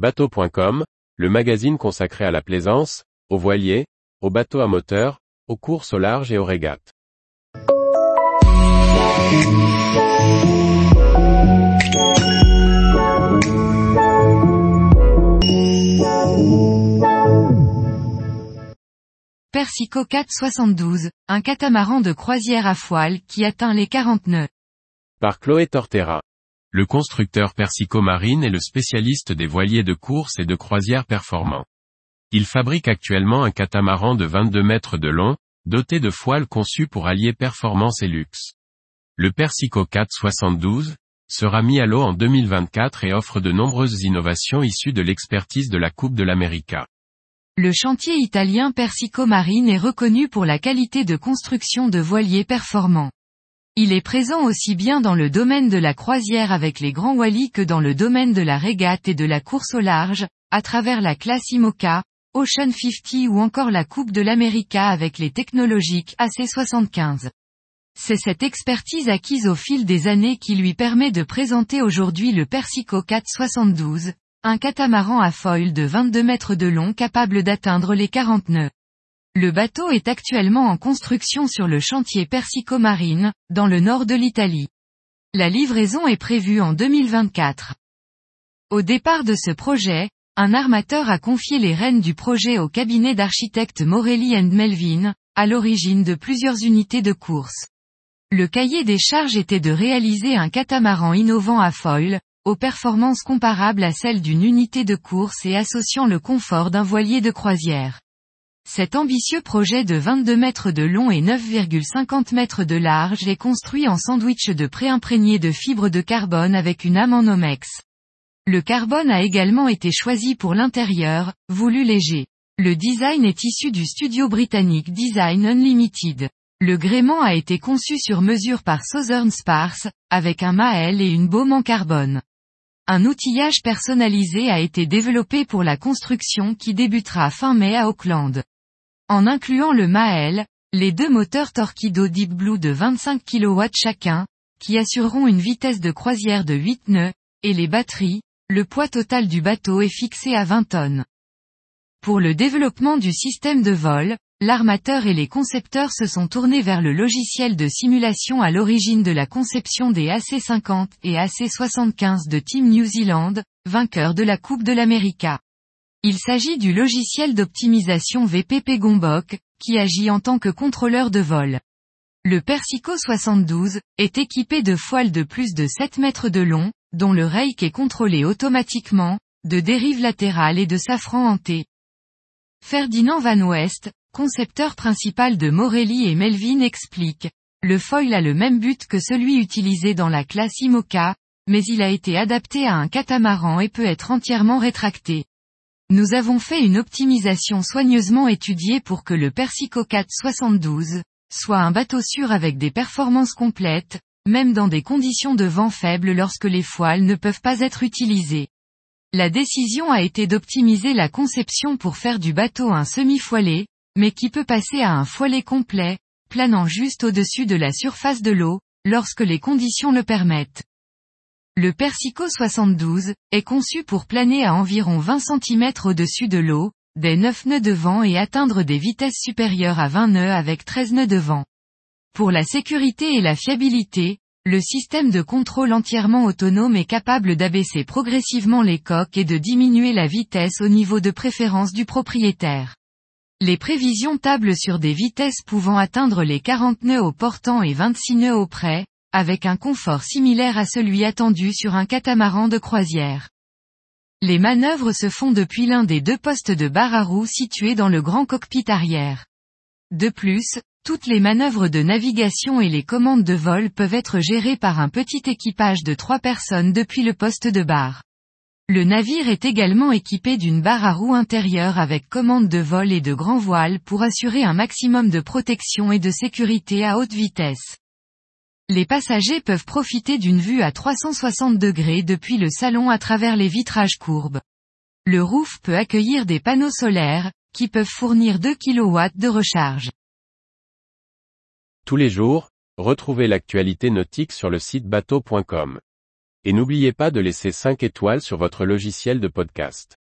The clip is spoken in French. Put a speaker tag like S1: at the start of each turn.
S1: Bateau.com, le magazine consacré à la plaisance, aux voiliers, aux bateaux à moteur, aux courses au large et aux régates.
S2: Persico 472, un catamaran de croisière à foile qui atteint les 40 nœuds.
S1: Par Chloé Tortera. Le constructeur Persico Marine est le spécialiste des voiliers de course et de croisière performants. Il fabrique actuellement un catamaran de 22 mètres de long, doté de voiles conçues pour allier performance et luxe. Le Persico 472 sera mis à l'eau en 2024 et offre de nombreuses innovations issues de l'expertise de la Coupe de l'América.
S2: Le chantier italien Persico Marine est reconnu pour la qualité de construction de voiliers performants. Il est présent aussi bien dans le domaine de la croisière avec les grands Wally que dans le domaine de la régate et de la course au large, à travers la classe IMOCA, Ocean 50 ou encore la Coupe de l'América avec les technologiques AC75. C'est cette expertise acquise au fil des années qui lui permet de présenter aujourd'hui le Persico 472, un catamaran à foil de 22 mètres de long capable d'atteindre les 40 nœuds. Le bateau est actuellement en construction sur le chantier Persico Marine, dans le nord de l'Italie. La livraison est prévue en 2024. Au départ de ce projet, un armateur a confié les rênes du projet au cabinet d'architectes Morelli Melvin, à l'origine de plusieurs unités de course. Le cahier des charges était de réaliser un catamaran innovant à foil, aux performances comparables à celles d'une unité de course et associant le confort d'un voilier de croisière. Cet ambitieux projet de 22 mètres de long et 9,50 mètres de large est construit en sandwich de pré-imprégné de fibres de carbone avec une âme en omex. Le carbone a également été choisi pour l'intérieur, voulu léger. Le design est issu du studio britannique Design Unlimited. Le gréement a été conçu sur mesure par Southern Sparse, avec un mael et une baume en carbone. Un outillage personnalisé a été développé pour la construction qui débutera fin mai à Auckland. En incluant le Mael, les deux moteurs Torquido Deep Blue de 25 kW chacun, qui assureront une vitesse de croisière de 8 nœuds, et les batteries, le poids total du bateau est fixé à 20 tonnes. Pour le développement du système de vol, l'armateur et les concepteurs se sont tournés vers le logiciel de simulation à l'origine de la conception des AC-50 et AC-75 de Team New Zealand, vainqueurs de la Coupe de l'América. Il s'agit du logiciel d'optimisation VPP Gombok, qui agit en tant que contrôleur de vol. Le Persico 72 est équipé de foiles de plus de 7 mètres de long, dont le rake est contrôlé automatiquement, de dérive latérale et de safran hanté. Ferdinand Van West, concepteur principal de Morelli et Melvin explique, le foil a le même but que celui utilisé dans la classe IMOCA, mais il a été adapté à un catamaran et peut être entièrement rétracté. Nous avons fait une optimisation soigneusement étudiée pour que le Persico 472 soit un bateau sûr avec des performances complètes, même dans des conditions de vent faible lorsque les foiles ne peuvent pas être utilisées. La décision a été d'optimiser la conception pour faire du bateau un semi-foilé, mais qui peut passer à un foilé complet, planant juste au-dessus de la surface de l'eau, lorsque les conditions le permettent. Le Persico 72 est conçu pour planer à environ 20 cm au-dessus de l'eau, des 9 nœuds de vent et atteindre des vitesses supérieures à 20 nœuds avec 13 nœuds de vent. Pour la sécurité et la fiabilité, le système de contrôle entièrement autonome est capable d'abaisser progressivement les coques et de diminuer la vitesse au niveau de préférence du propriétaire. Les prévisions tablent sur des vitesses pouvant atteindre les 40 nœuds au portant et 26 nœuds au près, avec un confort similaire à celui attendu sur un catamaran de croisière. Les manœuvres se font depuis l'un des deux postes de barre à roue situés dans le grand cockpit arrière. De plus, toutes les manœuvres de navigation et les commandes de vol peuvent être gérées par un petit équipage de trois personnes depuis le poste de barre. Le navire est également équipé d'une barre à roue intérieure avec commande de vol et de grand voile pour assurer un maximum de protection et de sécurité à haute vitesse. Les passagers peuvent profiter d'une vue à 360 degrés depuis le salon à travers les vitrages courbes. Le roof peut accueillir des panneaux solaires, qui peuvent fournir 2 kW de recharge.
S1: Tous les jours, retrouvez l'actualité nautique sur le site bateau.com Et n'oubliez pas de laisser 5 étoiles sur votre logiciel de podcast.